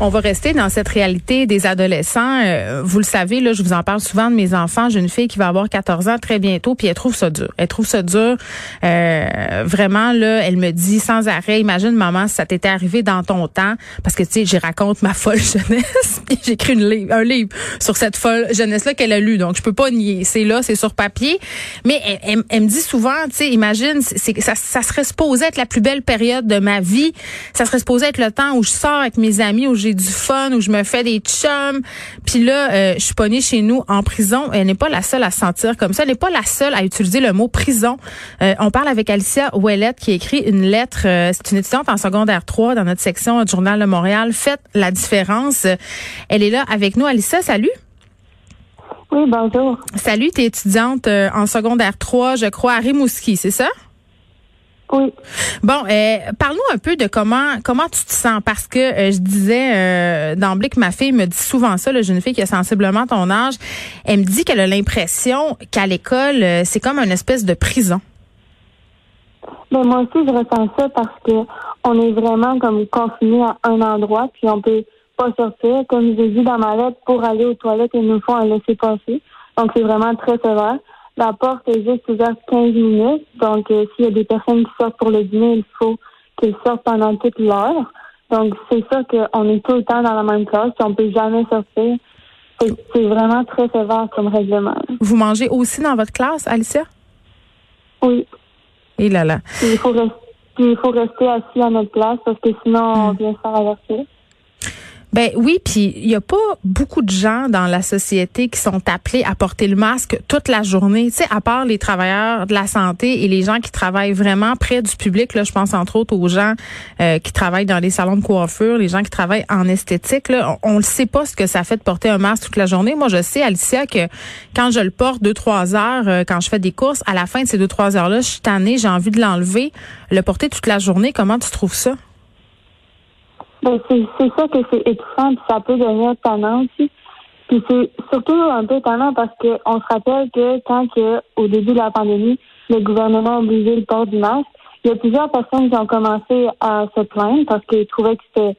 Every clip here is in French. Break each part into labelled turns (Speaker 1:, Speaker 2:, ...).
Speaker 1: On va rester dans cette réalité des adolescents. Euh, vous le savez, là, je vous en parle souvent de mes enfants. J'ai une fille qui va avoir 14 ans très bientôt, puis elle trouve ça dur. Elle trouve ça dur. Euh, vraiment, là, elle me dit sans arrêt, imagine, maman, si ça t'était arrivé dans ton temps, parce que, tu sais, j'y raconte ma folle jeunesse, puis j'écris une un livre sur cette folle jeunesse-là qu'elle a lu. Donc, je peux pas nier. C'est là, c'est sur papier. Mais elle, me dit souvent, tu sais, imagine, c'est, ça, ça serait supposé être la plus belle période de ma vie. Ça serait supposé être le temps où je sors avec mes amis, où j'ai du fun, où je me fais des chums. Puis là, euh, je suis pognée chez nous en prison. Elle n'est pas la seule à se sentir comme ça. Elle n'est pas la seule à utiliser le mot prison. Euh, on parle avec Alicia Ouellette qui écrit une lettre. Euh, c'est une étudiante en secondaire 3 dans notre section du Journal de Montréal. Faites la différence. Elle est là avec nous. Alicia, salut.
Speaker 2: Oui, bonjour.
Speaker 1: Salut, tu es étudiante en secondaire 3, je crois, à Rimouski, c'est ça?
Speaker 2: Oui.
Speaker 1: Bon, euh, parle-nous un peu de comment comment tu te sens parce que euh, je disais euh, d'emblée que ma fille me dit souvent ça, la jeune fille qui a sensiblement ton âge, elle me dit qu'elle a l'impression qu'à l'école c'est comme une espèce de prison.
Speaker 2: Ben moi aussi je ressens ça parce que on est vraiment comme confiné à un endroit puis on peut pas sortir. Comme j'ai dit dans ma lettre, pour aller aux toilettes, ils nous font un laisser passer. Donc c'est vraiment très sévère. La porte est juste ouverte 15 minutes. Donc, euh, s'il y a des personnes qui sortent pour le dîner, il faut qu'ils sortent pendant toute l'heure. Donc, c'est sûr qu'on est tout le temps dans la même classe on peut jamais sortir. C'est vraiment très sévère comme règlement.
Speaker 1: Vous mangez aussi dans votre classe, Alicia?
Speaker 2: Oui.
Speaker 1: Et là là.
Speaker 2: il faut, rester, il faut rester assis à notre place parce que sinon, on hmm. vient se faire avertir.
Speaker 1: Ben oui, puis il y a pas beaucoup de gens dans la société qui sont appelés à porter le masque toute la journée. Tu sais, à part les travailleurs de la santé et les gens qui travaillent vraiment près du public. Là, je pense entre autres aux gens euh, qui travaillent dans les salons de coiffure, les gens qui travaillent en esthétique. Là, on ne sait pas ce que ça fait de porter un masque toute la journée. Moi, je sais, Alicia, que quand je le porte deux trois heures, euh, quand je fais des courses, à la fin de ces deux trois heures là, je suis tannée, j'ai envie de l'enlever. Le porter toute la journée, comment tu trouves ça?
Speaker 2: Ben, c'est ça que c'est étouffant, puis ça peut devenir tannant aussi. Puis c'est surtout un peu tannant parce qu'on se rappelle que quand que, au début de la pandémie, le gouvernement a obligé le port du masque, il y a plusieurs personnes qui ont commencé à se plaindre parce qu'ils trouvaient que c'était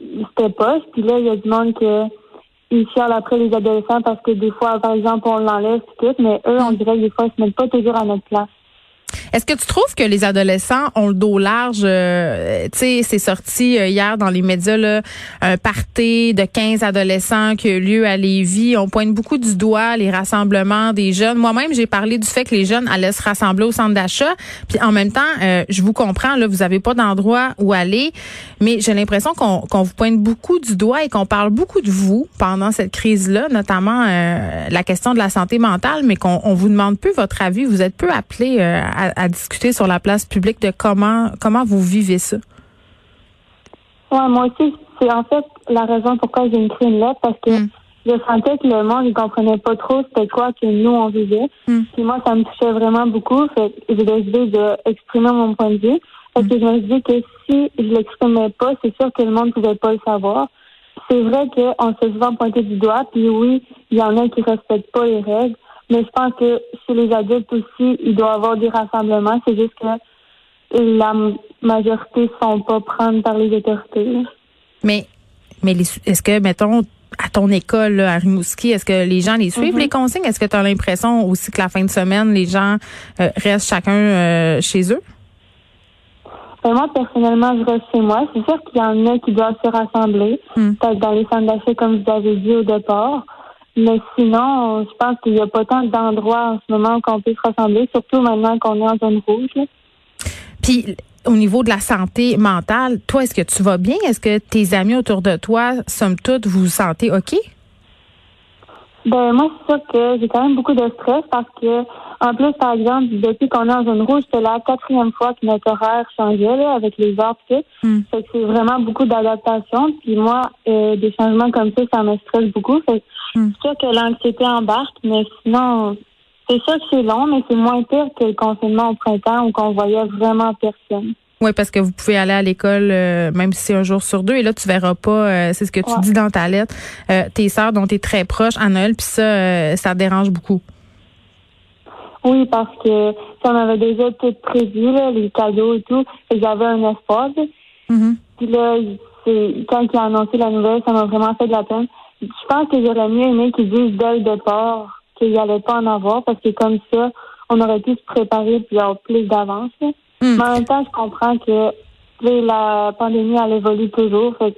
Speaker 2: c'était poche. Puis là, il y a du monde qui ils chialent après les adolescents parce que des fois, par exemple, on l'enlève tout, mais eux, on dirait que des fois, ils se mettent pas toujours à notre place.
Speaker 1: Est-ce que tu trouves que les adolescents ont le dos large? Euh, tu sais, c'est sorti euh, hier dans les médias, là, un party de 15 adolescents qui a eu lieu à Lévis. On pointe beaucoup du doigt les rassemblements des jeunes. Moi-même, j'ai parlé du fait que les jeunes allaient se rassembler au centre d'achat. Puis en même temps, euh, je vous comprends, là, vous avez pas d'endroit où aller, mais j'ai l'impression qu'on vous pointe beaucoup du doigt et qu'on parle beaucoup de vous pendant cette crise-là, notamment la question de la santé mentale, mais qu'on vous demande peu votre avis. Vous êtes peu appelé à à discuter sur la place publique de comment comment vous vivez ça?
Speaker 2: Ouais, moi aussi, c'est en fait la raison pourquoi j'ai écrit une lettre parce que hmm. je sentais que le monde ne comprenait pas trop c'était quoi que nous on vivait. Hmm. Puis moi, ça me touchait vraiment beaucoup. Fait j'ai décidé d'exprimer mon point de vue. Parce que je me suis dit que si je l'exprimais pas, c'est sûr que le monde ne pouvait pas le savoir. C'est vrai qu'on se fait souvent pointer du doigt, puis oui, il y en a qui respectent pas les règles, mais je pense que chez les adultes aussi, il doit y avoir des rassemblements. C'est juste que la majorité ne sont pas prendre par les autorités.
Speaker 1: Mais, mais est-ce que, mettons, à ton école à Rimouski, est-ce que les gens les suivent, mm-hmm. les consignes? Est-ce que tu as l'impression aussi que la fin de semaine, les gens euh, restent chacun euh, chez eux?
Speaker 2: Ben, moi, personnellement, je reste chez moi. C'est sûr qu'il y en a qui doivent se rassembler, mm. peut-être dans les centres d'achat, comme vous avez dit au départ. Mais sinon, je pense qu'il n'y a pas tant d'endroits en ce moment qu'on peut se rassembler, surtout maintenant qu'on est en zone rouge.
Speaker 1: Puis, au niveau de la santé mentale, toi, est-ce que tu vas bien? Est-ce que tes amis autour de toi, somme toute, vous vous sentez OK?
Speaker 2: Ben moi, c'est sûr que j'ai quand même beaucoup de stress parce que, en plus, par exemple, depuis qu'on est en zone rouge, c'est la quatrième fois que notre horaire changeait là, avec les heures hmm. Fait que c'est vraiment beaucoup d'adaptation. Puis moi, euh, des changements comme ça, ça me stresse beaucoup. Fait c'est sûr que l'anxiété embarque, mais sinon, c'est sûr que c'est long, mais c'est moins pire que le confinement au printemps où qu'on voyait vraiment personne.
Speaker 1: Oui, parce que vous pouvez aller à l'école même si c'est un jour sur deux. Et là, tu verras pas, c'est ce que tu dis dans ta lettre, tes sœurs dont tu es très proche à Noël, puis ça, ça dérange beaucoup?
Speaker 2: Oui, parce que on avait déjà tout prévu, là, les cadeaux et tout, et j'avais un espoir. Mm-hmm. Puis là, quand il a annoncé la nouvelle, ça m'a vraiment fait de la peine. Je pense que j'aurais mieux aimé qu'ils disent dès le départ qu'il n'y allait pas en avoir, parce que comme ça, on aurait pu se préparer puis avoir plus d'avance. Mm. Mais en même temps, je comprends que la pandémie, elle évolue toujours. Fait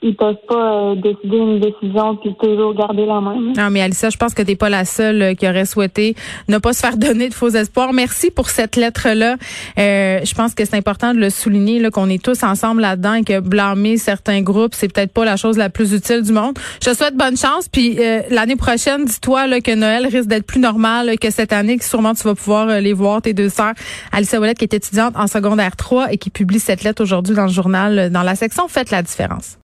Speaker 2: ils peuvent pas euh, décider une décision puis toujours garder la même.
Speaker 1: Non, mais Alicia, je pense que tu n'es pas la seule euh, qui aurait souhaité ne pas se faire donner de faux espoirs. Merci pour cette lettre-là. Euh, je pense que c'est important de le souligner là, qu'on est tous ensemble là-dedans et que blâmer certains groupes, c'est peut-être pas la chose la plus utile du monde. Je te souhaite bonne chance. Puis l'année prochaine, dis-toi là, que Noël risque d'être plus normal que cette année, que sûrement tu vas pouvoir les voir, tes deux sœurs. Alicia Ouellette, qui est étudiante en secondaire 3 et qui publie cette lettre aujourd'hui dans le journal, dans la section Faites la différence.